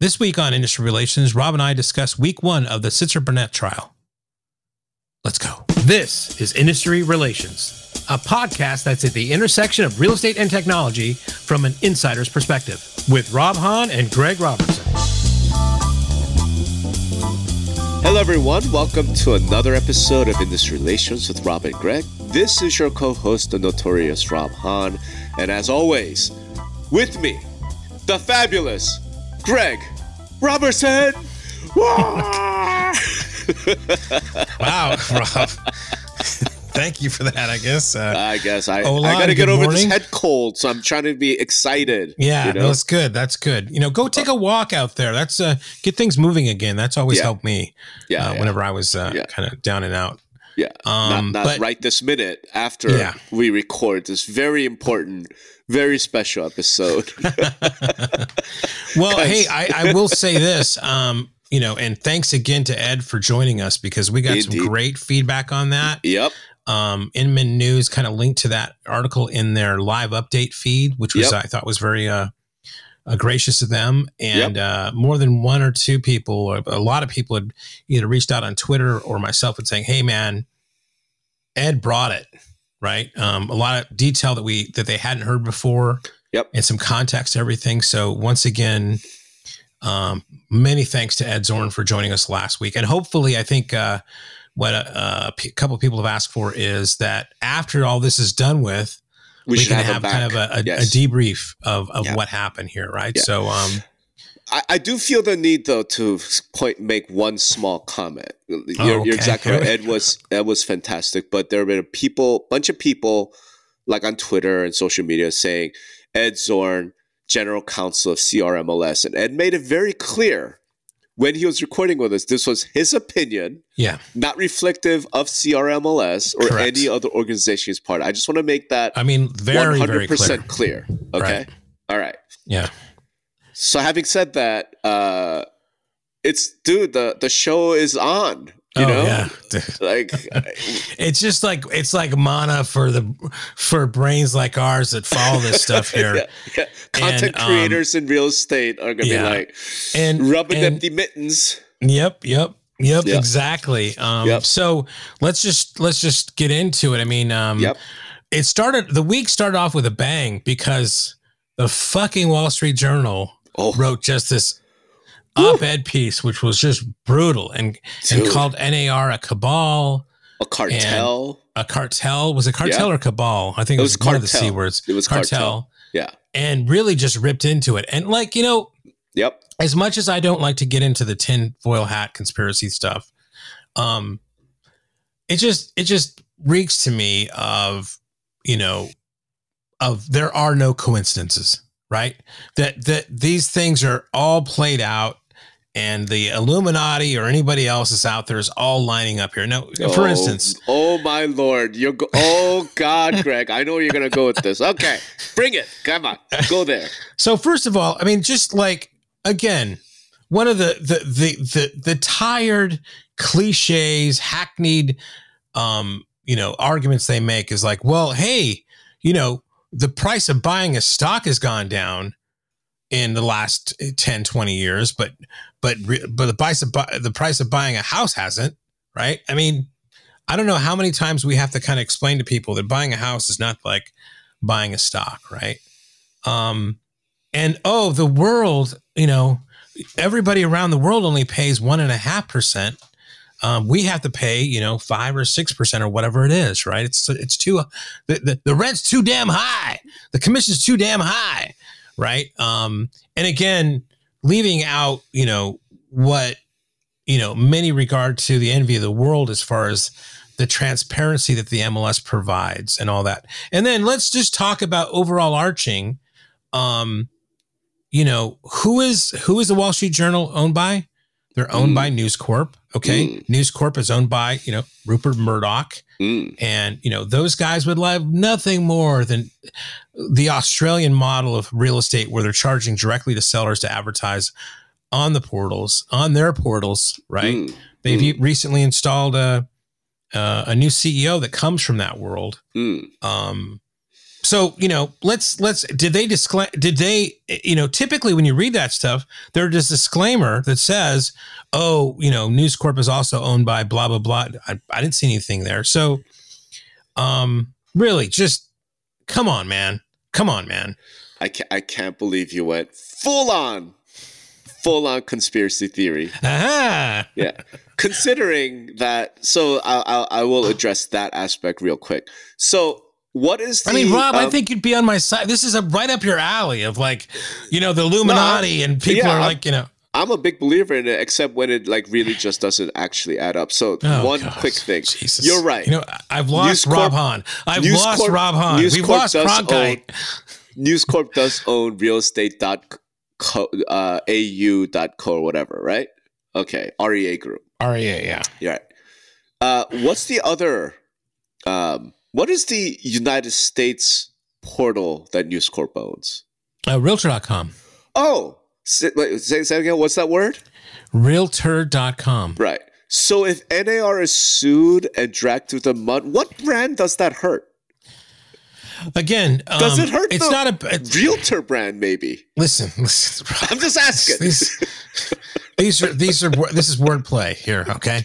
This week on Industry Relations, Rob and I discuss week one of the Sitzer Burnett trial. Let's go. This is Industry Relations, a podcast that's at the intersection of real estate and technology from an insider's perspective with Rob Hahn and Greg Robertson. Hello, everyone. Welcome to another episode of Industry Relations with Rob and Greg. This is your co host, the notorious Rob Hahn. And as always, with me, the fabulous Greg Robertson. wow, Rob. Thank you for that. I guess. Uh, I guess I, I got to get over morning. this head cold, so I'm trying to be excited. Yeah, you know? no, that's good. That's good. You know, go take a walk out there. That's uh, get things moving again. That's always yeah. helped me. Yeah, uh, yeah. whenever I was uh, yeah. kind of down and out. Yeah, um, not, not but, right this minute after yeah. we record this very important, very special episode. well, hey, I, I will say this. Um, you know, and thanks again to Ed for joining us because we got Indeed. some great feedback on that. Yep um, Inman News kind of linked to that article in their live update feed, which was yep. I thought was very uh, uh, gracious to them. And yep. uh, more than one or two people, or a lot of people had either reached out on Twitter or myself and saying, "Hey, man, Ed brought it." Right, um, a lot of detail that we that they hadn't heard before. Yep, and some context, everything. So once again, um, many thanks to Ed Zorn for joining us last week, and hopefully, I think uh, what a, a p- couple people have asked for is that after all this is done with, we, we can have, have kind of a, a, yes. a, debrief of, of yeah. what happened here, right? Yeah. So, um, I, I, do feel the need though to point make one small comment. You're, oh, okay. you're exactly right. Ed was Ed was fantastic, but there have been a people, bunch of people, like on Twitter and social media, saying Ed Zorn, general counsel of CRMLS, and Ed made it very clear when he was recording with us, this was his opinion. Yeah. Not reflective of CRMLS or Correct. any other organization's part. I just want to make that I mean very 100% very clear. clear. Okay. Right. All right. Yeah. So having said that, uh it's dude, the the show is on. You oh, know, yeah. like it's just like it's like manna for the for brains like ours that follow this stuff here. yeah, yeah. Content and, um, creators um, in real estate are gonna yeah. be like and rubbing and, empty mittens. Yep, yep, yep, yep. exactly. Um, yep. So let's just let's just get into it. I mean, um, yep. it started the week started off with a bang because the fucking Wall Street Journal oh. wrote just this op-ed piece, which was just brutal and Dude. and called NAR a cabal, a cartel, a cartel. Was it cartel yeah. or cabal? I think it, it was, was one of the c words. It was cartel. cartel. Yeah, and really just ripped into it. And like you know, yep. As much as I don't like to get into the tin foil hat conspiracy stuff, um, it just it just reeks to me of you know of there are no coincidences right that that these things are all played out and the Illuminati or anybody else that's out there is all lining up here. Now, for oh, instance, oh my lord, you're go- oh god, Greg, I know where you're gonna go with this. Okay, bring it. Come on, go there. So first of all, I mean, just like again, one of the the the the, the tired cliches, hackneyed, um, you know, arguments they make is like, well, hey, you know, the price of buying a stock has gone down in the last 10 20 years but but but the price of the price of buying a house hasn't, right? I mean, I don't know how many times we have to kind of explain to people that buying a house is not like buying a stock, right? Um, and oh, the world, you know, everybody around the world only pays one and a half percent. Um, we have to pay, you know, five or six percent or whatever it is, right? It's it's too the, the, the rent's too damn high, the commission's too damn high, right? Um, and again, leaving out, you know, what, you know, many regard to the envy of the world as far as the transparency that the MLS provides and all that. And then let's just talk about overall arching. Um, you know, who is who is the Wall Street Journal owned by? They're owned mm. by News Corp. Okay. Mm. News Corp is owned by, you know, Rupert Murdoch. Mm. And, you know, those guys would love nothing more than the Australian model of real estate where they're charging directly to sellers to advertise on the portals, on their portals, right? Mm. They've mm. recently installed a, uh, a new CEO that comes from that world. Mm. Um, so you know let's let's did they disclaim did they you know typically when you read that stuff there's this disclaimer that says oh you know news corp is also owned by blah blah blah. I, I didn't see anything there. So um really just come on man. Come on man. I can't i can't believe you went full on full on conspiracy theory. Aha. yeah. Considering that so I, I i will address that aspect real quick. So what is the, I mean, Rob, um, I think you'd be on my side. This is a right up your alley of like, you know, the Illuminati no, and people yeah, are like, you know. I'm a big believer in it, except when it like really just doesn't actually add up. So oh, one gosh. quick thing, Jesus. you're right. You know, I've lost News Rob Corp, Hahn. I've News lost Corp, Rob Hahn. News We've Corp lost Cronkite. News Corp does own real estate dot uh, au dot co or whatever, right? Okay, REA Group. REA, yeah. Yeah. Right. Uh, what's the other? Um, what is the United States portal that News Corp owns? Uh, Realtor.com. Oh, say, say, say again. What's that word? Realtor.com. Right. So if NAR is sued and dragged through the mud, what brand does that hurt? Again, um, does it hurt? It's not a realtor brand, maybe. Listen, listen. I'm just asking. These, these are these are this is wordplay here. Okay.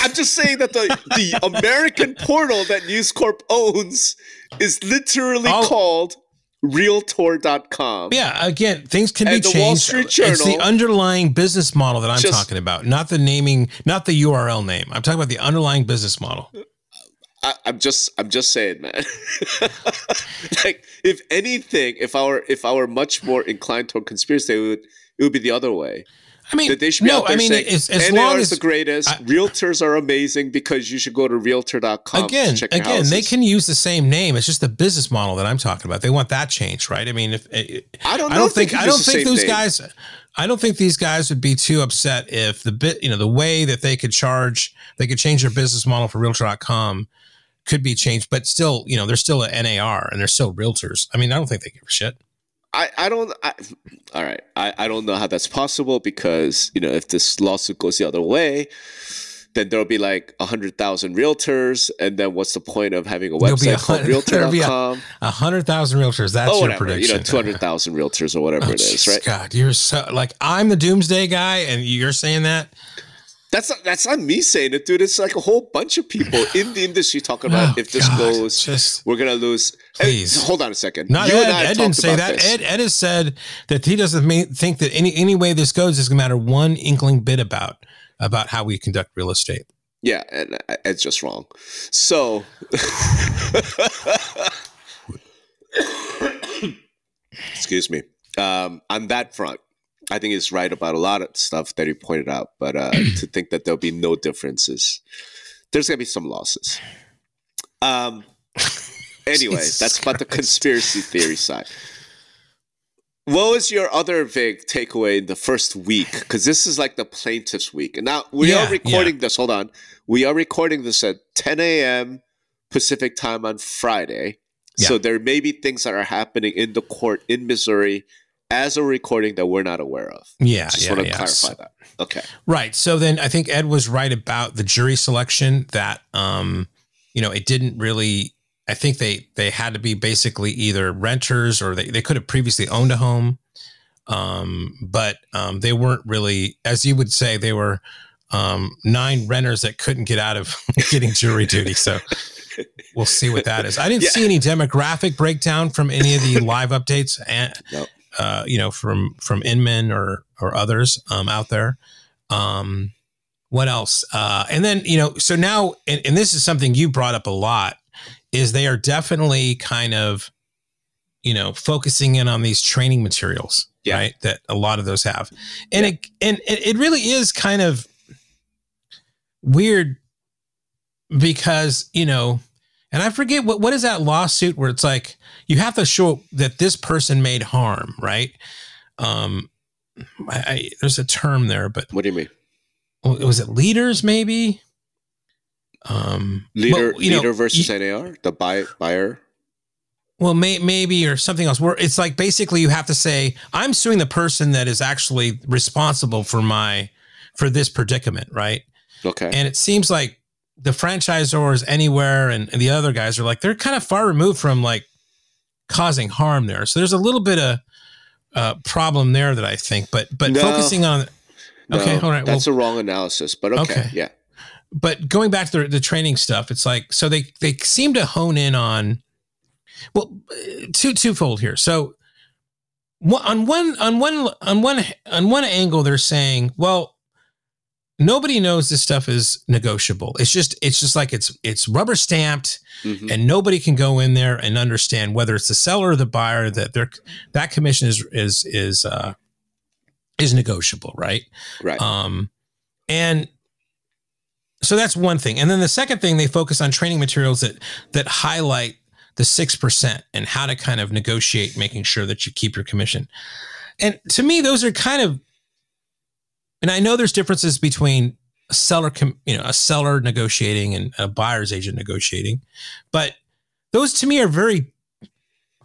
I'm just saying that the the American portal that News Corp owns is literally I'll, called realtor.com. Yeah, again, things can and be changed. Wall Street Journal, it's the underlying business model that I'm just, talking about, not the naming, not the URL name. I'm talking about the underlying business model. I, am just I'm just saying, man. like if anything, if our if I were much more inclined toward conspiracy, it would it would be the other way. I mean, that they should be no, out there I mean, saying, as, as long as the greatest, I, realtors are amazing because you should go to realtor.com. Again, again, houses. they can use the same name. It's just the business model that I'm talking about. They want that changed, right? I mean, if eh, eh, I don't, I don't think, I don't think those name. guys, I don't think these guys would be too upset if the bit, you know, the way that they could charge, they could change their business model for realtor.com could be changed, but still, you know, they're still an NAR and they're still realtors. I mean, I don't think they give a shit. I, I don't I, all right. I, I don't know how that's possible because you know if this lawsuit goes the other way then there'll be like a hundred thousand realtors. And then what's the point of having a website called realtor.com a hundred thousand realtors. That's oh, your prediction you know 200,000 realtors or whatever oh, it is right? God you're so like I'm the doomsday guy and you're saying that that's not, that's not me saying it, dude. It's like a whole bunch of people in the industry talking about oh, if this God, goes, just, we're gonna lose. Please Ed, hold on a second. Not you Ed. Ed didn't say that. Ed, Ed has said that he doesn't think that any any way this goes is gonna matter one inkling bit about about how we conduct real estate. Yeah, and Ed's just wrong. So. excuse me. Um, on that front, I think he's right about a lot of stuff that he pointed out, but uh, to think that there'll be no differences, there's gonna be some losses. Um. Anyway, that's about the conspiracy theory side. What was your other big takeaway in the first week? Because this is like the plaintiff's week, and now we yeah, are recording yeah. this. Hold on, we are recording this at 10 a.m. Pacific time on Friday. Yeah. So there may be things that are happening in the court in Missouri as a recording that we're not aware of. Yeah, just yeah, want to yeah. clarify that. Okay, right. So then I think Ed was right about the jury selection. That um, you know, it didn't really. I think they they had to be basically either renters or they they could have previously owned a home, um, but um, they weren't really, as you would say, they were um, nine renters that couldn't get out of getting jury duty. So. we'll see what that is. I didn't yeah. see any demographic breakdown from any of the live updates, and nope. Uh, you know, from from Inman or or others um, out there. Um, what else? Uh, and then you know, so now, and, and this is something you brought up a lot, is they are definitely kind of, you know, focusing in on these training materials, yeah. right? That a lot of those have, and yeah. it and it really is kind of weird because you know and I forget what what is that lawsuit where it's like you have to show that this person made harm, right? Um, I, I, there's a term there, but what do you mean? Was it leaders maybe? Um, leader, well, leader know, versus you, NAR, the buy, buyer. Well, may, maybe or something else. Where it's like basically you have to say, "I'm suing the person that is actually responsible for my for this predicament," right? Okay. And it seems like the franchisors anywhere and, and the other guys are like they're kind of far removed from like causing harm there. So there's a little bit of uh, problem there that I think, but but no, focusing on okay, no, all right, that's well, a wrong analysis, but okay, okay. yeah. But going back to the, the training stuff, it's like so they they seem to hone in on well two twofold here. So on one on one on one on one angle, they're saying, well, nobody knows this stuff is negotiable. It's just it's just like it's it's rubber stamped, mm-hmm. and nobody can go in there and understand whether it's the seller or the buyer that their that commission is is is uh, is negotiable, right? Right. Um, and so that's one thing. And then the second thing, they focus on training materials that that highlight the six percent and how to kind of negotiate, making sure that you keep your commission. And to me, those are kind of and I know there's differences between a seller, you know, a seller negotiating and a buyer's agent negotiating, but those to me are very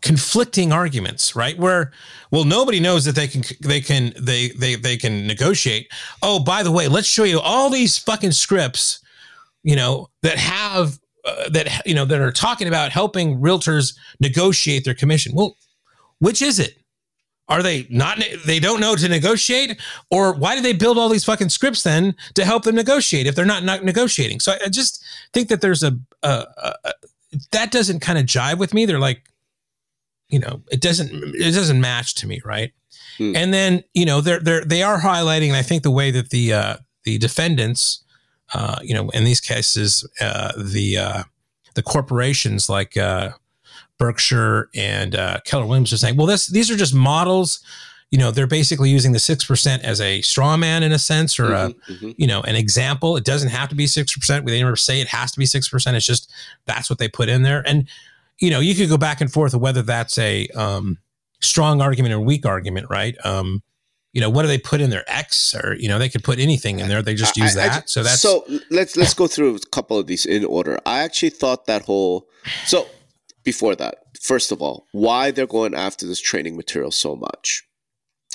conflicting arguments, right? Where, well, nobody knows that they can, they can, they, they, they can negotiate. Oh, by the way, let's show you all these fucking scripts, you know, that have, uh, that, you know, that are talking about helping realtors negotiate their commission. Well, which is it? Are they not? They don't know to negotiate, or why do they build all these fucking scripts then to help them negotiate if they're not, not negotiating? So I, I just think that there's a, a, a, that doesn't kind of jive with me. They're like, you know, it doesn't it doesn't match to me, right? Hmm. And then you know they're they're they are highlighting, and I think the way that the uh, the defendants, uh, you know, in these cases, uh, the uh, the corporations like uh, Berkshire and uh, Keller Williams are saying, well, this these are just models. You know, they're basically using the six percent as a straw man in a sense, or mm-hmm, a mm-hmm. you know an example. It doesn't have to be six percent. They never say it has to be six percent. It's just that's what they put in there. And you know, you could go back and forth of whether that's a um, strong argument or weak argument, right? Um, you know, what do they put in their X or, you know, they could put anything in there. They just use I, that. I, so that's so let's, let's go through a couple of these in order. I actually thought that whole, so before that, first of all, why they're going after this training material so much,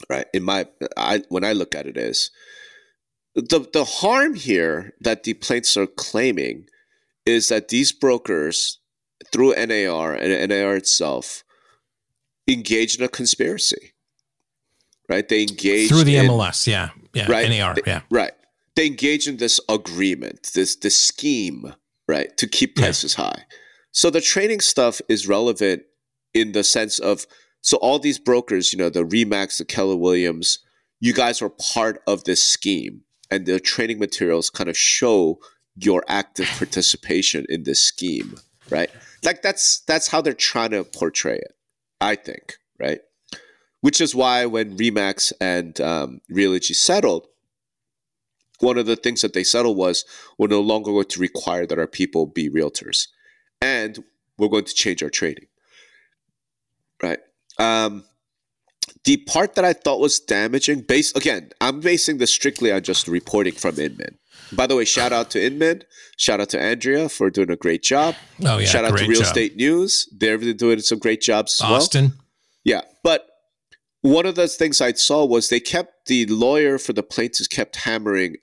right? In my, I when I look at it is the the harm here that the plaintiffs are claiming is that these brokers, through NAR and NAR itself, engage in a conspiracy, right? They engage through the in, MLS, yeah, yeah, right? NAR, they, yeah, right. They engage in this agreement, this this scheme, right, to keep prices yeah. high so the training stuff is relevant in the sense of so all these brokers, you know, the Remax, the Keller Williams, you guys are part of this scheme, and the training materials kind of show your active participation in this scheme, right? Like that's that's how they're trying to portray it, I think, right? Which is why when Remax and um, Realogy settled, one of the things that they settled was we're no longer going to require that our people be realtors and we're going to change our trading. Right. Um, the part that I thought was damaging, based again, I'm basing this strictly on just reporting from Inman. By the way, shout out to Inman, shout out to Andrea for doing a great job. Oh yeah, shout out to Real job. Estate News, they're doing some great jobs as Austin. well. Yeah, but one of the things I saw was they kept the lawyer for the plaintiffs kept hammering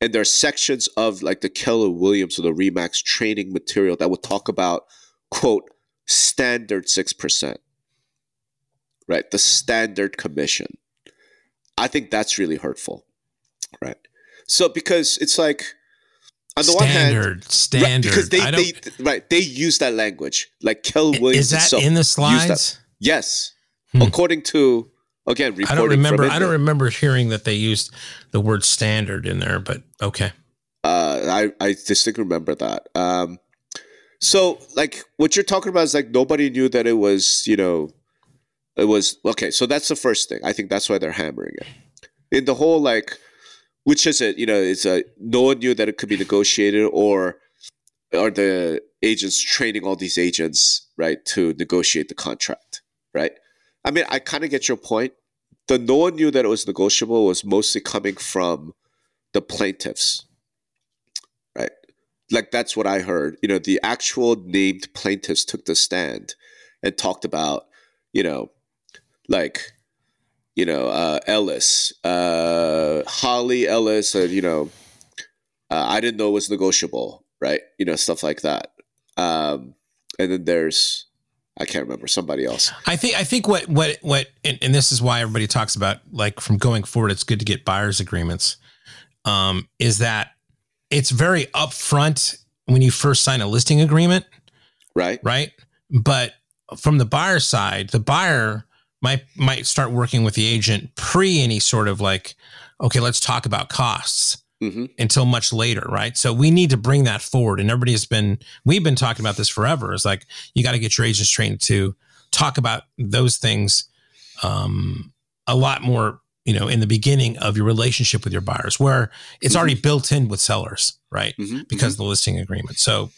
and there are sections of like the Keller Williams or the Remax training material that would talk about quote standard six percent, right? The standard commission. I think that's really hurtful, right? So because it's like on the standard, one hand, standard, right, because they, they right they use that language like Keller Williams. Is that in the slides? Yes, hmm. according to Again, I don't remember. I don't remember hearing that they used the word standard in there, but okay. Uh, I I distinctly remember that. Um, so like what you're talking about is like nobody knew that it was you know it was okay. So that's the first thing. I think that's why they're hammering it. In the whole like, which is it? You know, it's a no one knew that it could be negotiated or are the agents training all these agents right to negotiate the contract right I mean, I kind of get your point. The no one knew that it was negotiable was mostly coming from the plaintiffs, right? Like that's what I heard. You know, the actual named plaintiffs took the stand and talked about, you know, like, you know, uh, Ellis, uh, Hollee Ellis, uh, you know, uh, I didn't know it was negotiable, right? You know, stuff like that. Um, and then there's I can't remember somebody else. I think I think what what what and, and, this is why everybody talks about like from going forward, it's good to get buyers agreements. Um, is that it's very upfront when you first sign a listing agreement, right? Right, but from the buyer side, the buyer might might start working with the agent pre any sort of like, okay, let's talk about costs. Mm-hmm. until much later, right? So we need to bring that forward. And everybody has been, we've been talking about this forever. It's like you got to get your agents trained to talk about those things um, a lot more, you know, in the beginning of your relationship with your buyers, where it's mm-hmm. already built in with sellers, right? Mm-hmm. Because mm-hmm. of the listing agreement. So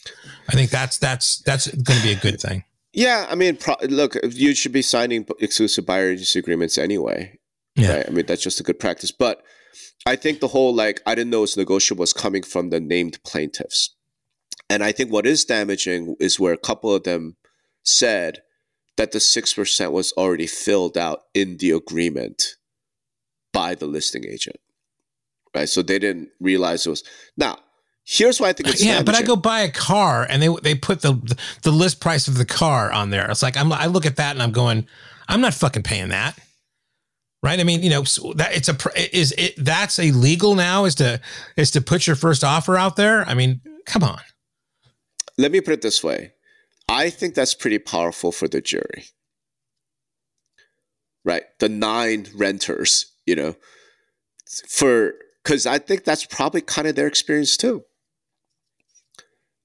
I think that's that's that's going to be a good thing. Yeah, I mean, pro- look, you should be signing exclusive buyer agency agreements anyway. Yeah, right? I mean that's just a good practice, but I think the whole like I didn't know it's negotiable was coming from the named plaintiffs. And I think what is damaging is where a couple of them said that the 6% was already filled out in the agreement by the listing agent. Right? So they didn't realize it was. Now, here's why I think it's Yeah, damaging. but I go buy a car and they they put the the list price of the car on there. It's like I'm I look at that and I'm going I'm not fucking paying that right? I mean, you know, that it's a is it that's illegal now is to is to put your first offer out there. I mean, come on. Let me put it this way: I think that's pretty powerful for the jury, right? The nine renters, you know, for because I think that's probably kind of their experience too.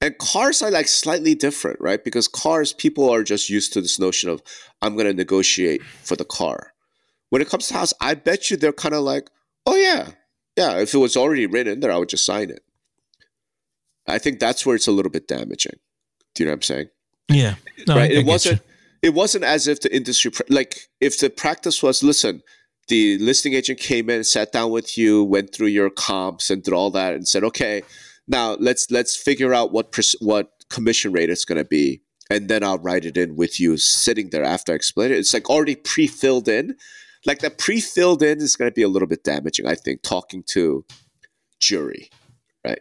And cars are like slightly different, right? Because cars, people are just used to this notion of I'm going to negotiate for the car when it comes to house, I bet you they're kind of like, oh yeah, yeah. If it was already written in there, I would just sign it. I think that's where it's a little bit damaging. Do you know what I'm saying? Yeah. No, right. I, it wasn't. It wasn't as if the industry like if the practice was listen. The listing agent came in, sat down with you, went through your comps, and did all that, and said, "Okay, now let's let's figure out what pers- what commission rate it's going to be, and then I'll write it in with you sitting there after I explain it." It's like already pre-filled in, like that pre-filled in is going to be a little bit damaging. I think talking to jury, right?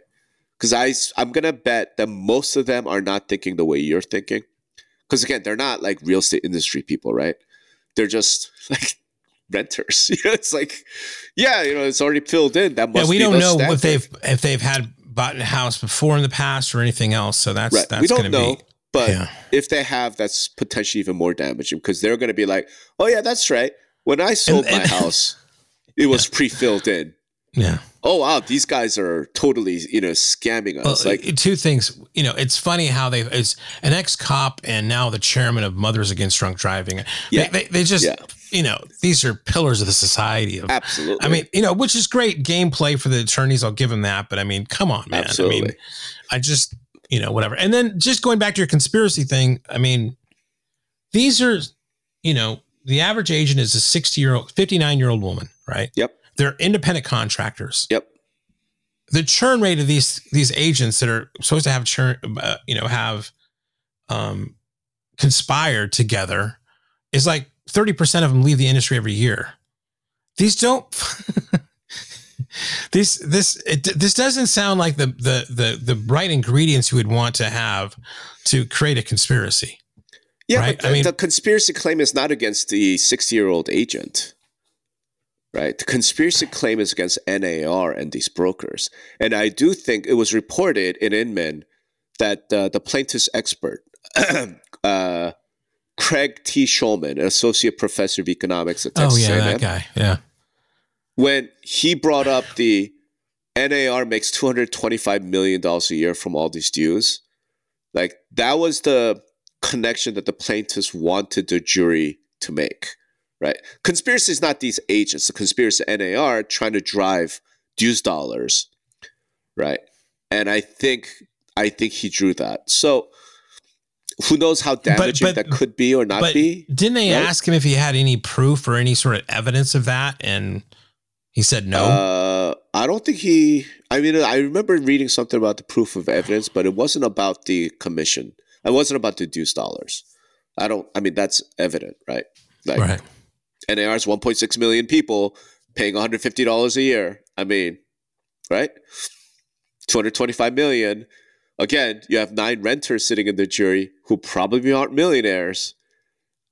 Because I I'm gonna bet that most of them are not thinking the way you're thinking. Because again, they're not like real estate industry people, right? They're just like renters. it's like, yeah, you know, it's already filled in. That must. Yeah, we don't know standard. if they've if they've had bought a house before in the past or anything else. So that's right. that's we don't know. Be, but yeah. if they have, that's potentially even more damaging because they're going to be like, "Oh yeah, that's right. When I sold and, and, my house, it was yeah. pre-filled in. Yeah. Oh wow, these guys are totally you know scamming us. Well, like two things. You know, it's funny how they is an ex cop and now the chairman of Mothers Against Drunk Driving. Yeah. They, they, they just. Yeah. You know, these are pillars of the society. Of, Absolutely. I mean, you know, which is great gameplay for the attorneys. I'll give them that. But I mean, come on, man. Absolutely. I mean, I just, you know, whatever. And then just going back to your conspiracy thing. I mean, these are, you know, the average agent is a 60 year old, 59 year old woman, right? Yep. They're independent contractors. Yep. The churn rate of these these agents that are supposed to have churn, uh, you know, have um, conspired together is like 30% of them leave the industry every year. These don't this this it, this doesn't sound like the the the the right ingredients you would want to have to create a conspiracy. Yeah, right? but the, I mean, the conspiracy claim is not against the 60 year old agent, right? The conspiracy claim is against NAR and these brokers. And I do think it was reported in Inman that uh, the plaintiff's expert, uh, Craig T. Schulman, an associate professor of economics at Texas Oh, yeah, A&M, that guy. Yeah. When he brought up the NAR makes $225 million a year from all these dues, like that was the connection that the plaintiffs wanted the jury to make, right? Conspiracy is not these agents. The conspiracy NAR trying to drive dues dollars, right? And I think I think he drew that. So who knows how damaging but, but, that could be or not be? Didn't they right? ask him if he had any proof or any sort of evidence of that? And he said no. Uh, I don't think he. I mean, I remember reading something about the proof of evidence, but it wasn't about the commission. I wasn't about to deduce dollars. I don't. I mean, that's evident, right? Like, right. NAR is 1.6 million people paying 150 dollars a year. I mean, right? 225 million. Again, you have nine renters sitting in the jury who probably aren't millionaires,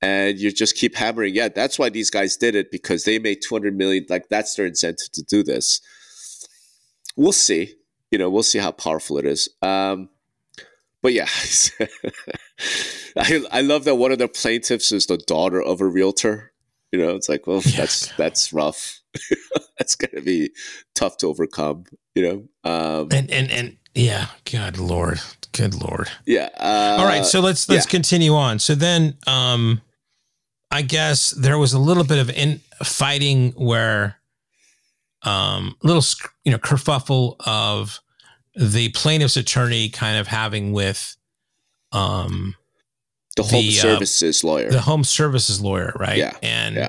and you just keep hammering. Yeah, that's why these guys did it because they made 200 million. Like that's their incentive to do this. We'll see. You know, we'll see how powerful it is. Um, but yeah, I, I love that one of the plaintiffs is the daughter of a realtor. You know, it's like, well, yeah. that's that's rough. that's gonna be tough to overcome. You know, um, and and and yeah, God Lord, good Lord. Yeah. Uh, All right, so let's let's yeah. continue on. So then, um, I guess there was a little bit of in fighting where, um, little you know kerfuffle of the plaintiff's attorney kind of having with, um, the home the, uh, services uh, lawyer, the home services lawyer, right? Yeah, and yeah.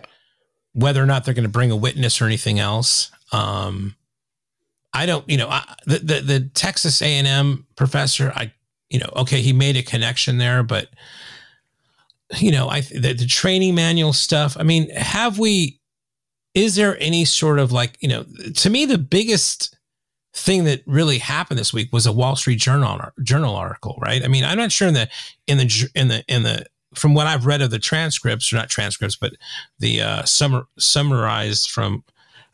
whether or not they're going to bring a witness or anything else. Um, I don't, you know, I, the, the the Texas A and M professor, I, you know, okay, he made a connection there, but you know, I the, the training manual stuff. I mean, have we? Is there any sort of like, you know, to me, the biggest thing that really happened this week was a Wall Street Journal journal article, right? I mean, I'm not sure in the in the in the in the from what I've read of the transcripts, or not transcripts, but the uh, summar, summarized from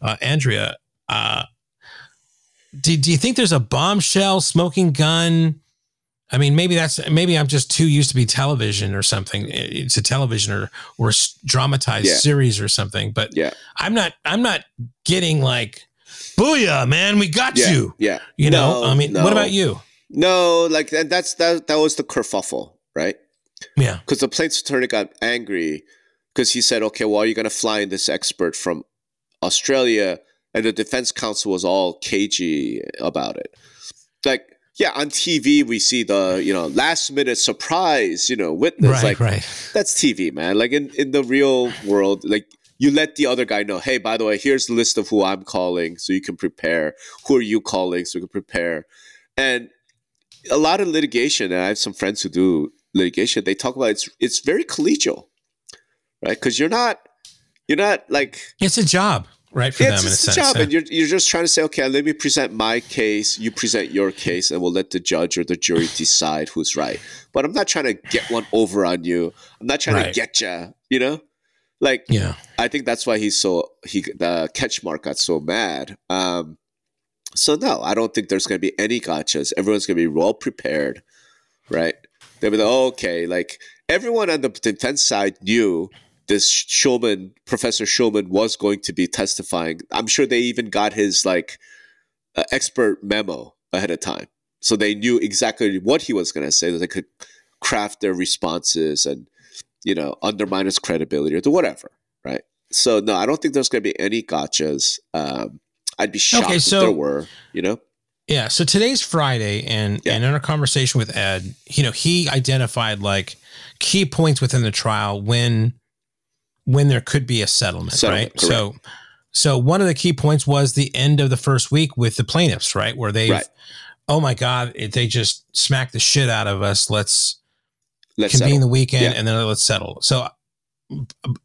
uh, Andrea. Uh, do, do you think there's a bombshell smoking gun? I mean, maybe that's maybe I'm just too used to be television or something. It's a television or or dramatized yeah. series or something. But yeah, I'm not I'm not getting like, booyah, man, we got yeah. you. Yeah, you know. I mean, no. what about you? No, like that's that that was the kerfuffle, right? Yeah, because the plaintiff's attorney got angry because he said, "Okay, well, are you're going to fly in this expert from Australia." and the defense counsel was all cagey about it. Like, yeah, on TV we see the you know last minute surprise, you know, witness. Right, like, right. That's TV, man. Like in in the real world, like you let the other guy know, hey, by the way, here's the list of who I'm calling, so you can prepare. Who are you calling, so you can prepare. And a lot of litigation, and I have some friends who do litigation. They talk about it's it's very collegial, right? Because you're not you're not like it's a job right for yeah, them it's, in a sense. job, yeah. and you're you're just trying to say, okay, let me present my case, you present your case, and we'll let the judge or the jury decide who's right. But I'm not trying to get one over on you. I'm not trying right. to get you. You know, like yeah. I think that's why he's so he the Ketchmark got so mad. Um, so no, I don't think there's going to be any gotchas. Everyone's going to be well prepared, right? They'll be like, oh, okay, like everyone on the defense side knew this Schulman, Professor Schulman, was going to be testifying. I'm sure they even got his like uh, expert memo ahead of time, so they knew exactly what he was going to say. That they could craft their responses and you know undermine his credibility or whatever? So no, I don't think there's going to be any gotchas. Um, I'd be shocked okay, so, if there were. You know. Yeah. So today's Friday, and yeah. and in our conversation with Ed, you know, he identified like key points within the trial when when there could be a settlement, settlement right? Correct. So, so one of the key points was the end of the first week with the plaintiffs, right? Where they, right. oh my God, they just smacked the shit out of us. Let's, let's convene settle. the weekend yeah. and then let's settle. So,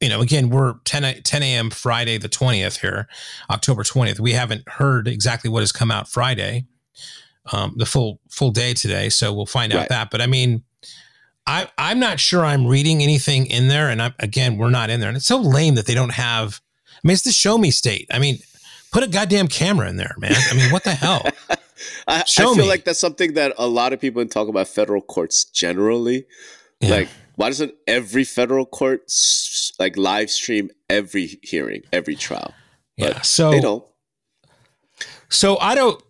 you know, again, we're 10, 10 a.m. Friday, the 20th here, October 20th. We haven't heard exactly what has come out Friday, um, the full, full day today. So we'll find out right. that. But I mean, I, I'm not sure I'm reading anything in there. And I'm, again, we're not in there. And it's so lame that they don't have, I mean, it's the show me state. I mean, put a goddamn camera in there, man. I mean, what the hell? I, I, feel me. like that's something that a lot of people talk about federal courts generally. Yeah. Like, why doesn't every federal court like live stream every hearing, every trial? But yeah. So they don't. So I don't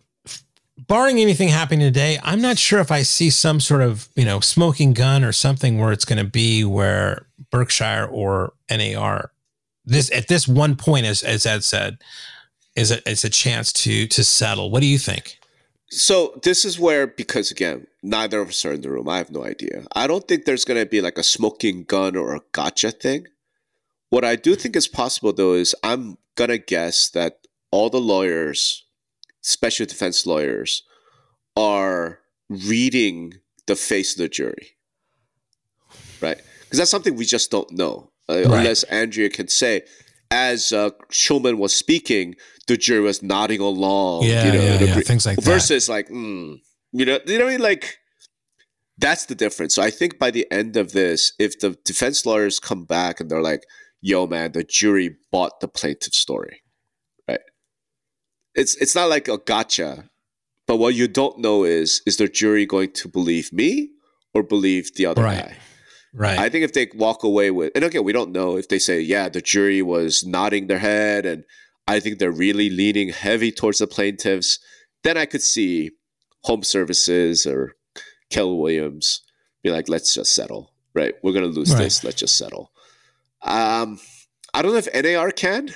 barring anything happening today, I'm not sure if I see some sort of, you know, smoking gun or something where it's going to be where Berkshire or NAR this at this one point as as Ed said is a it's a chance to to settle. What do you think? So this is where because again, neither of us are in the room. I have no idea. I don't think there's going to be like a smoking gun or a gotcha thing. What I do think is possible though is I'm going to guess that all the lawyers special defense lawyers are reading the face of the jury, right? Because that's something we just don't know, uh, right. unless Andrea can say, as uh, Schulman was speaking, the jury was nodding along, yeah, you know, yeah, yeah. things like that. versus that. like, mm, you know, you know, I mean, like That's the difference. So I think by the end of this, if the defense lawyers come back and they're like, yo, man, the jury bought the plaintiff's story, right? It's it's not like a gotcha, but what you don't know is is the jury going to believe me or believe the other right. guy? Right. I think if they walk away with, and again, we don't know if they say, yeah, the jury was nodding their head, and I think they're really leaning heavy towards the plaintiffs, then I could see home services or Kel Williams be like, let's just settle, right? We're going to lose right. this. Let's just settle. Um, I don't know if NAR can.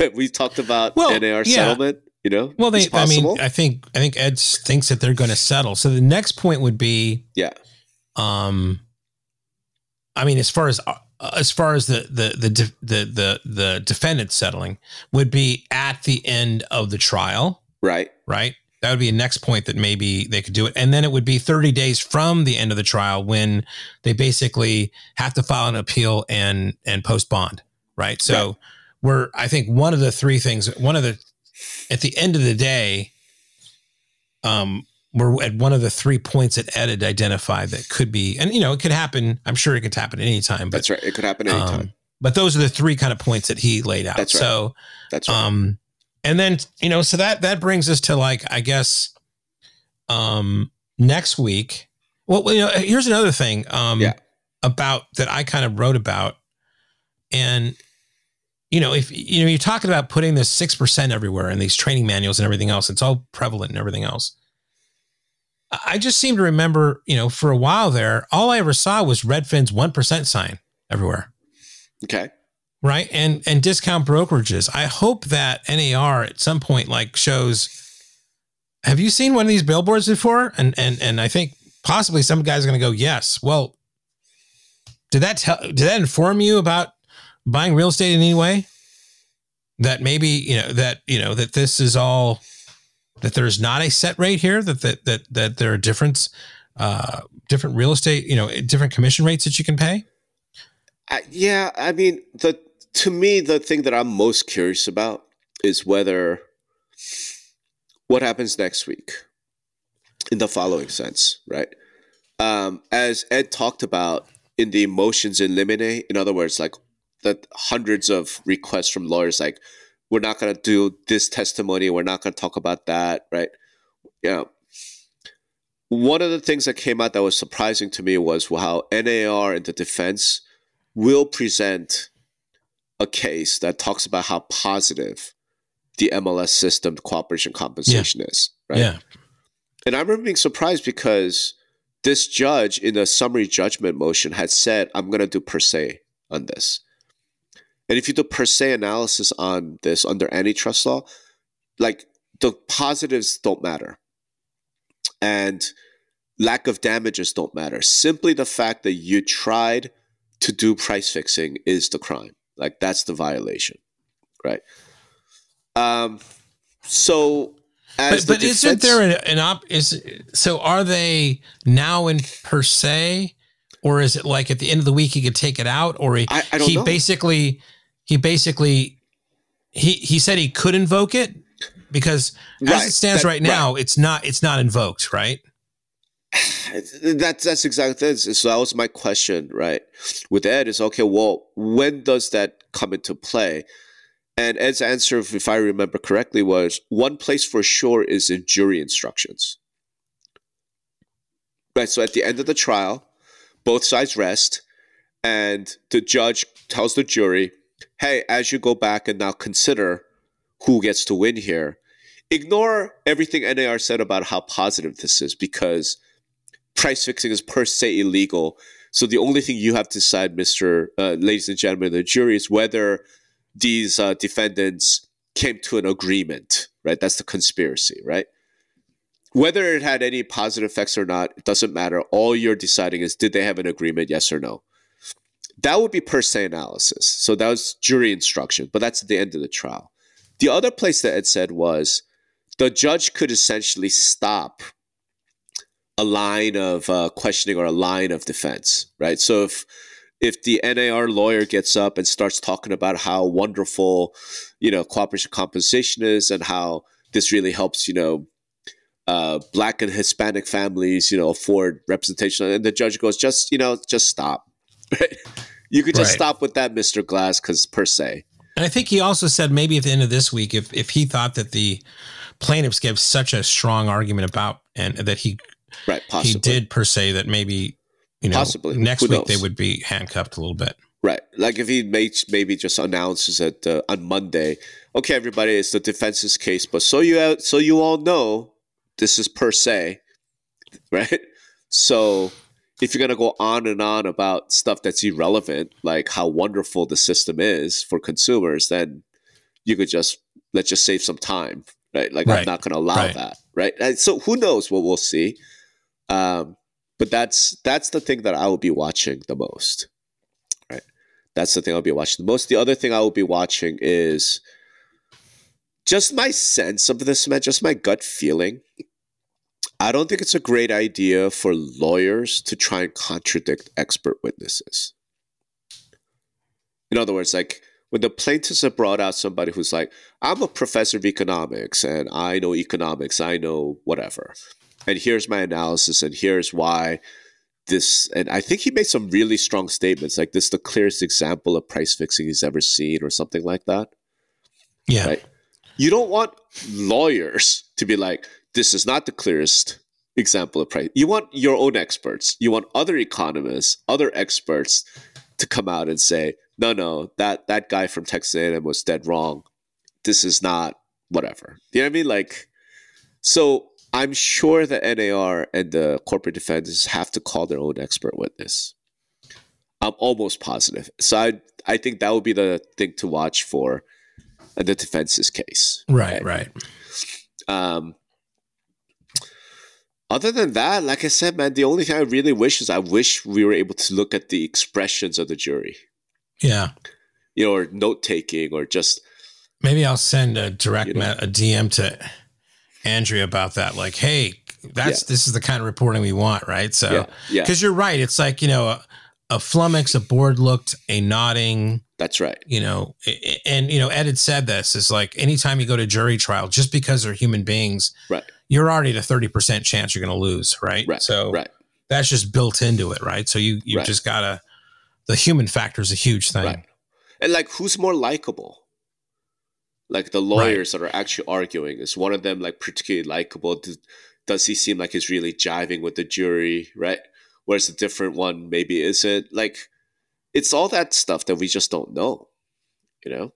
we talked about well, NAR yeah. settlement. You know, well, they. I mean, I think I think Ed thinks that they're going to settle. So the next point would be, yeah. Um, I mean, as far as uh, as far as the the the the the, the defendant settling would be at the end of the trial, right? Right. That would be a next point that maybe they could do it. And then it would be 30 days from the end of the trial when they basically have to file an appeal and and post bond. Right. So right. we're I think one of the three things, one of the at the end of the day, um, we're at one of the three points that Ed had identified that could be, and you know, it could happen. I'm sure it could happen anytime. But, That's right. It could happen anytime. Um, but those are the three kind of points that he laid out. That's right. So that's right. Um, and then you know so that that brings us to like i guess um next week well you know here's another thing um yeah. about that i kind of wrote about and you know if you know you're talking about putting this 6% everywhere in these training manuals and everything else it's all prevalent and everything else i just seem to remember you know for a while there all i ever saw was redfin's 1% sign everywhere. Okay. Right? And and discount brokerages. I hope that nar at some point like shows have you seen one of these billboards before? And and and i think possibly some guys are going to go yes. Well did that tell did that inform you about buying real estate in any way? That maybe you know that you know that this is all that there's not a set rate here that that that, that there are different uh different real estate you know different commission rates that you can pay uh, yeah i mean the to me, the thing that I'm most curious about is whether what happens next week in the following sense, right? Um, as Ed talked about in the motions in limine, in other words, like the hundreds of requests from lawyers, like, we're not going to do this testimony, we're not going to talk about that, right? Yeah. One of the things that came out that was surprising to me was how NAR and the defense will present a case that talks about how positive the MLS system cooperation compensation yeah. is, right? Yeah. And I remember being surprised because this judge in the summary judgment motion had said, I'm going to do per se on this. And if you do per se analysis on this under antitrust law, like the positives don't matter. And lack of damages don't matter. Simply the fact that you tried to do price fixing is the crime. Like that's the violation, right? Um, so but, but defense, isn't there an, an op? Is so? Are they now in per se, or is it like at the end of the week he could take it out, or he, I, I he know. basically he basically he he said he could invoke it because right, as it stands that, right now, right. it's not it's not invoked, right? that's that's exactly this. So that was my question, right? With Ed is okay. Well, when does that come into play? And Ed's answer, if I remember correctly, was one place for sure is in jury instructions. Right. So at the end of the trial, both sides rest, and the judge tells the jury, "Hey, as you go back and now consider who gets to win here." Ignore everything NAR said about how positive this is because price fixing is per se illegal. So the only thing you have to decide, Mister, uh, ladies and gentlemen, the jury is whether these uh, defendants came to an agreement. Right, that's the conspiracy. Right. Whether it had any positive effects or not, it doesn't matter. All you're deciding is did they have an agreement, yes or no. That would be per se analysis. So that was jury instruction, but that's at the end of the trial. The other place that it said was the judge could essentially stop a line of uh, questioning or a line of defense, right? So if if the NAR lawyer gets up and starts talking about how wonderful, you know, cooperation compensation is and how this really helps, you know, uh, black and Hispanic families, you know, afford representation. And the judge goes, just, you know, just stop. You could just right. stop with that, Mr. Glass, because per se. And I think he also said maybe at the end of this week, if if he thought that the plaintiffs gave such a strong argument about and that he right possibly. he did per se that maybe you know possibly next Who week knows? they would be handcuffed a little bit. Right, like if he made, maybe just announces it uh, on Monday. Okay, everybody, it's the defense's case, but so you so you all know this is per se, right? So if you're going to go on and on about stuff that's irrelevant, like how wonderful the system is for consumers, then you could just let's just save some time, right? Like right. I'm not going to allow right. that, right? And so who knows what we'll see? Um, but that's that's the thing that I will be watching the most, right? That's the thing I'll be watching the most. The other thing I will be watching is just my sense of this, man. Just my gut feeling I don't think it's a great idea for lawyers to try and contradict expert witnesses. In other words, like when the plaintiffs have brought out somebody who's like, I'm a professor of economics and I know economics, I know whatever. And here's my analysis, and here's why this. And I think he made some really strong statements like this is the clearest example of price fixing he's ever seen, or something like that. Yeah. Right? You don't want lawyers to be like, this is not the clearest example of price. You want your own experts. You want other economists, other experts to come out and say, no, no, that that guy from Texas A&M was dead wrong. This is not whatever. You know what I mean? Like, so I'm sure the NAR and the corporate defenders have to call their own expert witness. I'm almost positive. So I I think that would be the thing to watch for the defense's case. Right, right. right. Um, other than that, like I said, man, the only thing I really wish is I wish we were able to look at the expressions of the jury. Yeah. You know, or note taking or just. Maybe I'll send a direct you know, a DM to Andrea about that. Like, hey, that's yeah. this is the kind of reporting we want, right? So, yeah, because yeah. you're right, it's like you know, a, a flummox, a board looked, a nodding. That's right. You know, and you know, Ed had said this is like anytime you go to jury trial, just because they're human beings, right? You're already at a 30% chance you're going to lose, right? Right. So right. that's just built into it, right? So you you right. just got to the human factor is a huge thing. Right. And like who's more likable? Like the lawyers that are actually arguing is one of them like particularly likable? Does, does he seem like he's really jiving with the jury, right? Whereas a different one maybe isn't. Like it's all that stuff that we just don't know, you know?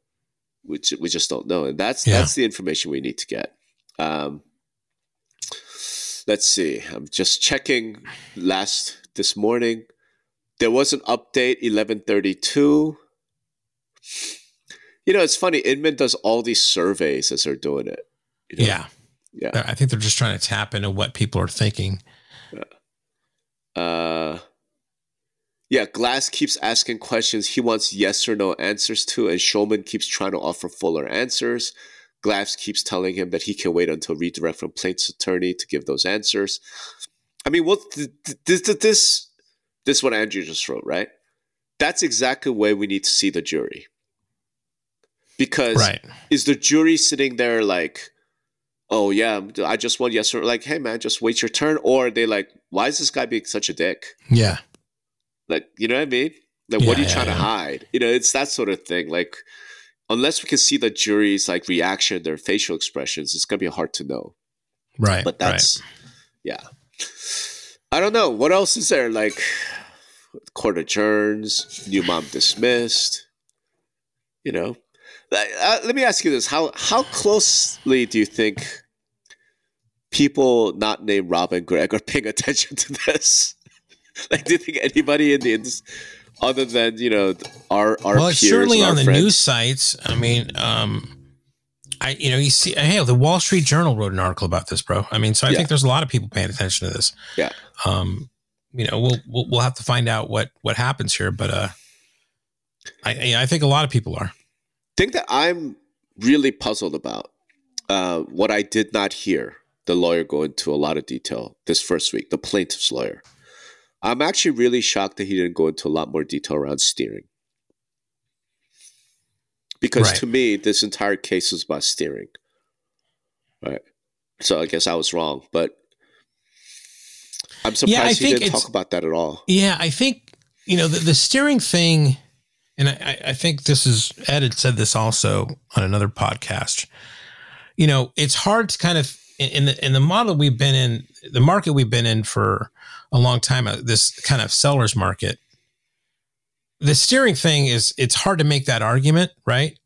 Which we just don't know. And that's yeah. that's the information we need to get. Um, let's see. I'm just checking last this morning. There was an update 1132. You know, it's funny. Inman does all these surveys as they're doing it. You know? Yeah. Yeah. I think they're just trying to tap into what people are thinking. Yeah. Uh, yeah, Glass keeps asking questions he wants yes or no answers to, and Schulman keeps trying to offer fuller answers. Glass keeps telling him that he can wait until redirect from plaintiff's attorney to give those answers. I mean, what this this this what Andrea just wrote, right? That's exactly where we need to see the jury. Because right. is the jury sitting there like, oh yeah, I just want yes or like, hey man, just wait your turn, or are they like, why is this guy being such a dick? Yeah, like you know what I mean? Like, yeah, what are you yeah, trying yeah. to hide? You know, it's that sort of thing. Like, unless we can see the jury's like reaction, their facial expressions, it's gonna be hard to know. Right. But that's right. yeah. I don't know. What else is there? Like court adjourns, new mom dismissed. You know. Uh, let me ask you this: how how closely do you think people not named Rob and Greg are paying attention to this? like, do you think anybody in the industry? Other than you know our our well, it's certainly on the friends. news sites. I mean, um, I you know you see, hey, the Wall Street Journal wrote an article about this, bro. I mean, so I yeah. think there's a lot of people paying attention to this. Yeah. Um, you know, we'll we'll, we'll have to find out what what happens here, but uh, I I think a lot of people are. Think that I'm really puzzled about uh, what I did not hear the lawyer go into a lot of detail this first week, the plaintiff's lawyer. I'm actually really shocked that he didn't go into a lot more detail around steering. Because right. to me, this entire case was about steering. Right. So I guess I was wrong, but I'm surprised yeah, I you didn't talk about that at all. Yeah, I think you know the, the steering thing, and I, I think this is Ed had said this also on another podcast. You know, it's hard to kind of in the in the model we've been in, the market we've been in for a long time, uh, this kind of seller's market. The steering thing is it's hard to make that argument, right?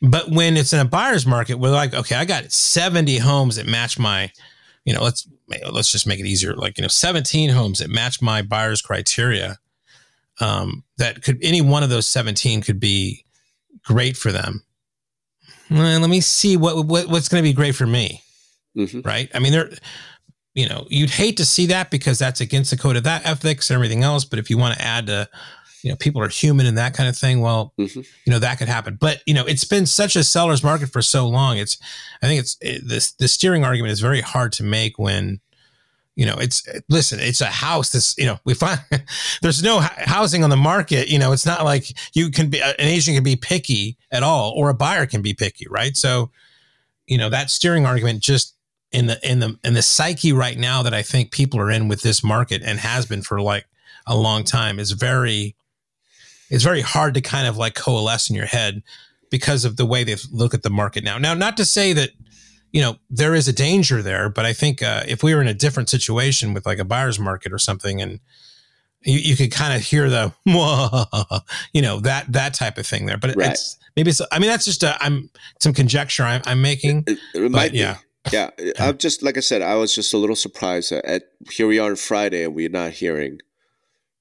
But when it's in a buyer's market, we're like, okay, I got 70 homes that match my, you know, let's let's just make it easier. Like, you know, 17 homes that match my buyer's criteria. Um, that could any one of those 17 could be great for them. Well, let me see what, what what's going to be great for me. Mm-hmm. Right. I mean, there, you know, you'd hate to see that because that's against the code of that ethics and everything else. But if you want to add to you know people are human and that kind of thing well mm-hmm. you know that could happen but you know it's been such a seller's market for so long it's i think it's it, this the steering argument is very hard to make when you know it's listen it's a house this you know we find there's no housing on the market you know it's not like you can be an agent can be picky at all or a buyer can be picky right so you know that steering argument just in the in the in the psyche right now that i think people are in with this market and has been for like a long time is very it's very hard to kind of like coalesce in your head because of the way they look at the market now. Now, not to say that you know there is a danger there, but I think uh, if we were in a different situation with like a buyer's market or something, and you, you could kind of hear the you know that that type of thing there. But right. it's maybe it's I mean that's just a, I'm some conjecture I'm, I'm making. It, it but, yeah. Yeah, I'm just like I said. I was just a little surprised at here we are on Friday and we're not hearing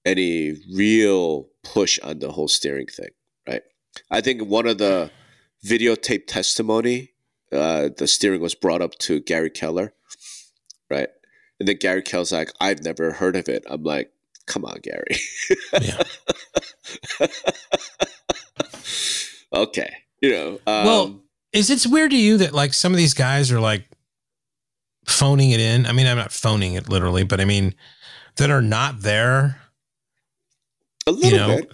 any real push on the whole steering thing, right? I think one of the videotape testimony, uh, the steering was brought up to Gary Keller, right? And then Gary Keller's like, I've never heard of it. I'm like, come on, Gary. okay. You know, um, well, is it weird to you that like some of these guys are like phoning it in? I mean, I'm not phoning it literally, but I mean, that are not there a little you know, bit.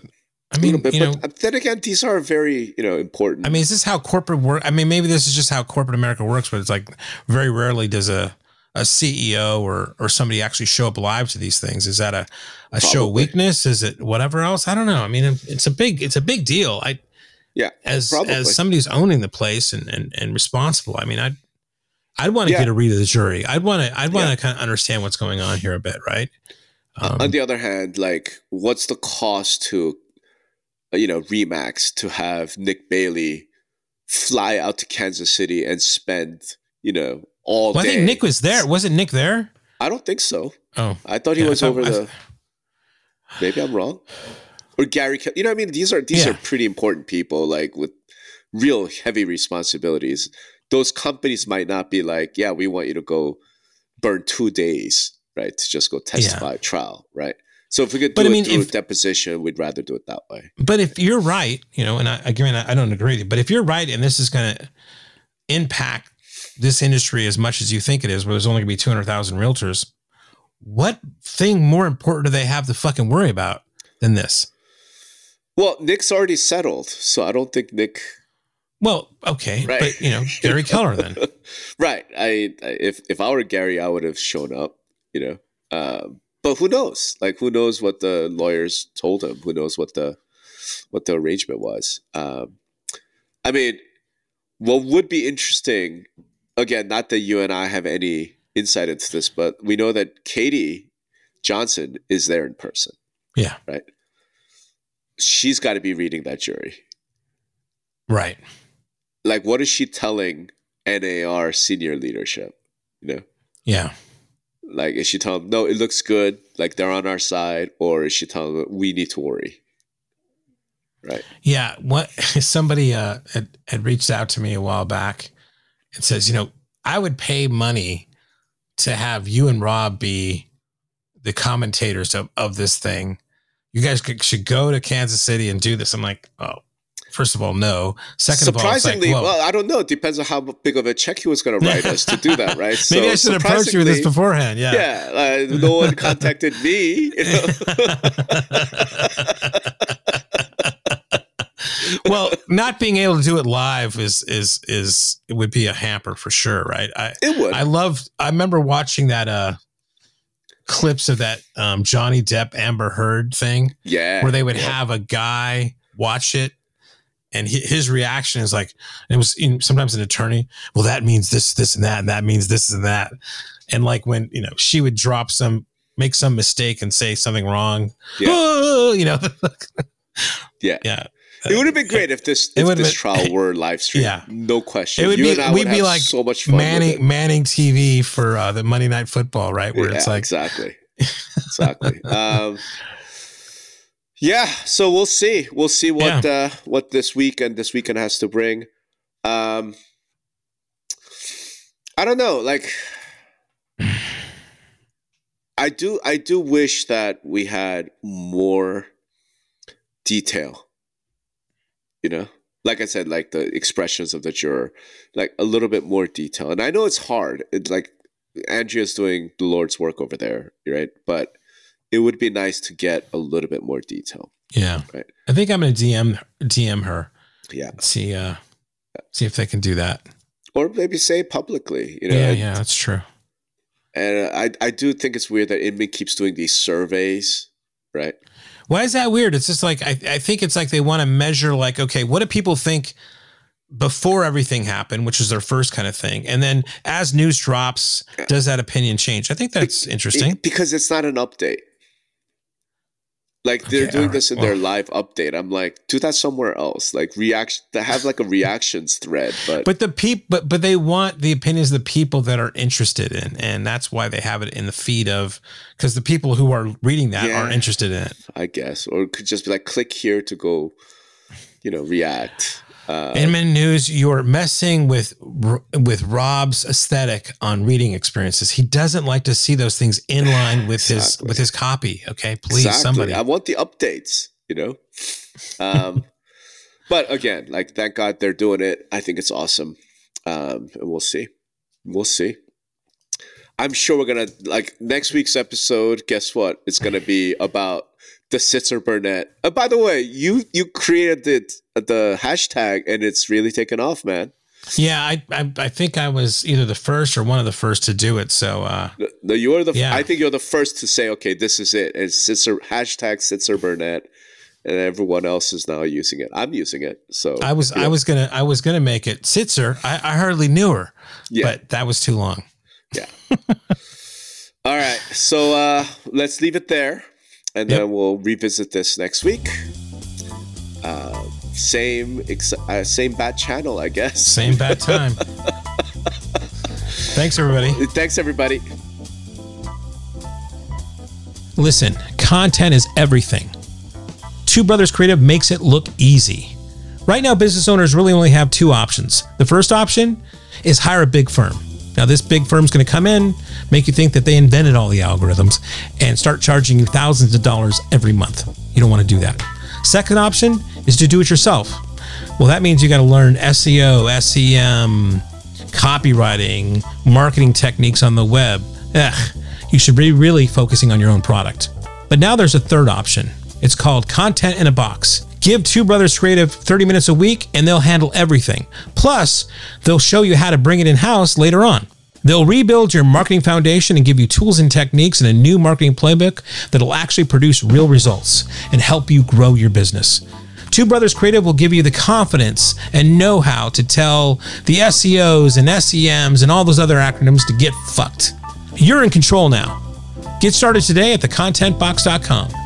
I mean, bit, you know, then again, these are very, you know, important. I mean, is this how corporate work? I mean, maybe this is just how corporate America works, but it's like very rarely does a a CEO or or somebody actually show up live to these things. Is that a a show weakness? Is it whatever else? I don't know. I mean, it's a big it's a big deal. I yeah, as probably. as somebody who's owning the place and and, and responsible. I mean, I'd I'd want to yeah. get a read of the jury. I'd want to I'd want to yeah. kind of understand what's going on here a bit, right? Um, On the other hand, like, what's the cost to, uh, you know, Remax to have Nick Bailey fly out to Kansas City and spend, you know, all well, day? I think Nick was there. Wasn't Nick there? I don't think so. Oh, I thought he yeah, was thought, over I, the. Maybe I'm wrong. Or Gary, you know, I mean, these are these are pretty important people, like with real heavy responsibilities. Those companies might not be like, yeah, we want you to go burn two days right? To just go testify yeah. trial, right? So if we could do but, it I mean, through if, deposition, we'd rather do it that way. But if you're right, you know, and I again I don't agree with you, but if you're right and this is going to impact this industry as much as you think it is, where there's only going to be 200,000 realtors, what thing more important do they have to fucking worry about than this? Well, Nick's already settled, so I don't think Nick. Well, okay, right. but you know, Gary Keller then. right. I, I if if I were Gary, I would have shown up you know. Um, but who knows? Like, who knows what the lawyers told him? Who knows what the what the arrangement was? Um, I mean, what would be interesting, again, not that you and I have any insight into this, but we know that Katie Johnson is there in person. Yeah. Right. She's got to be reading that jury. Right. Like, what is she telling NAR senior leadership? You know? Yeah. Like, is she telling them, no, it looks good, like they're on our side, or is she telling them, we need to worry? Right. Yeah. What somebody uh, had, had reached out to me a while back and says, you know, I would pay money to have you and Rob be the commentators of, of this thing. You guys could, should go to Kansas City and do this. I'm like, oh, First of all, no. Second surprisingly, of all, like, well, I don't know. It depends on how big of a check he was going to write us to do that, right? Maybe so I should approach you with this beforehand. Yeah, yeah. Uh, no one contacted me. You know? well, not being able to do it live is is is it would be a hamper for sure, right? I it would. I loved. I remember watching that uh clips of that um, Johnny Depp Amber Heard thing. Yeah, where they would yeah. have a guy watch it and his reaction is like it was know, sometimes an attorney well that means this this and that and that means this and that and like when you know she would drop some make some mistake and say something wrong yeah. Oh, you know yeah yeah it would have been great if this if this been, trial were live stream. Yeah, no question. It would you be we'd be like so much Manning Manning TV for uh, the Monday Night Football, right? Where yeah, it's like exactly, exactly. um, yeah, so we'll see. We'll see what yeah. uh, what this week and this weekend has to bring. Um, I don't know. Like, I do. I do wish that we had more detail. You know, like I said, like the expressions of the juror, like a little bit more detail. And I know it's hard. It's like Andrea's doing the Lord's work over there, right? But it would be nice to get a little bit more detail. Yeah. Right. I think I'm gonna DM DM her. Yeah. See uh see if they can do that. Or maybe say publicly, you know. Yeah, yeah, that's true. And I I do think it's weird that Inman keeps doing these surveys, right? Why is that weird? It's just like I, I think it's like they want to measure like, okay, what do people think before everything happened, which is their first kind of thing. And then as news drops, does that opinion change? I think that's interesting. Because it's not an update. Like they're okay, doing this in well, their live update. I'm like, do that somewhere else. Like reaction to have like a reactions thread. But but the people but but they want the opinions of the people that are interested in, and that's why they have it in the feed of because the people who are reading that yeah, are interested in it. I guess, or it could just be like click here to go, you know, react. Uh, Inman News, you're messing with with Rob's aesthetic on reading experiences. He doesn't like to see those things in line with exactly. his with his copy. Okay, please, exactly. somebody. I want the updates. You know, um, but again, like thank God they're doing it. I think it's awesome, um, and we'll see. We'll see. I'm sure we're gonna like next week's episode. Guess what? It's gonna be about the Sitzer Burnett. Uh, by the way, you you created the the hashtag and it's really taken off, man. Yeah, I, I, I think I was either the first or one of the first to do it. So uh, no, you're the. Yeah. I think you're the first to say, okay, this is it. It's Sitzer hashtag Sitzer Burnett, and everyone else is now using it. I'm using it. So I was yeah. I was gonna I was gonna make it Sitzer. I, I hardly knew her, yeah. but that was too long. Yeah. All right, so uh, let's leave it there and yep. then we'll revisit this next week. Uh, same ex- uh, same bad channel, I guess. Same bad time. Thanks, everybody. Thanks, everybody. Listen, content is everything. Two Brothers Creative makes it look easy. Right now, business owners really only have two options. The first option is hire a big firm. Now, this big firm's going to come in, make you think that they invented all the algorithms, and start charging you thousands of dollars every month. You don't want to do that. Second option is to do it yourself. Well, that means you got to learn SEO, SEM, copywriting, marketing techniques on the web. Ugh, you should be really focusing on your own product. But now there's a third option. It's called Content in a Box. Give Two Brothers Creative 30 minutes a week and they'll handle everything. Plus, they'll show you how to bring it in house later on. They'll rebuild your marketing foundation and give you tools and techniques and a new marketing playbook that'll actually produce real results and help you grow your business. Two Brothers Creative will give you the confidence and know how to tell the SEOs and SEMs and all those other acronyms to get fucked. You're in control now. Get started today at thecontentbox.com.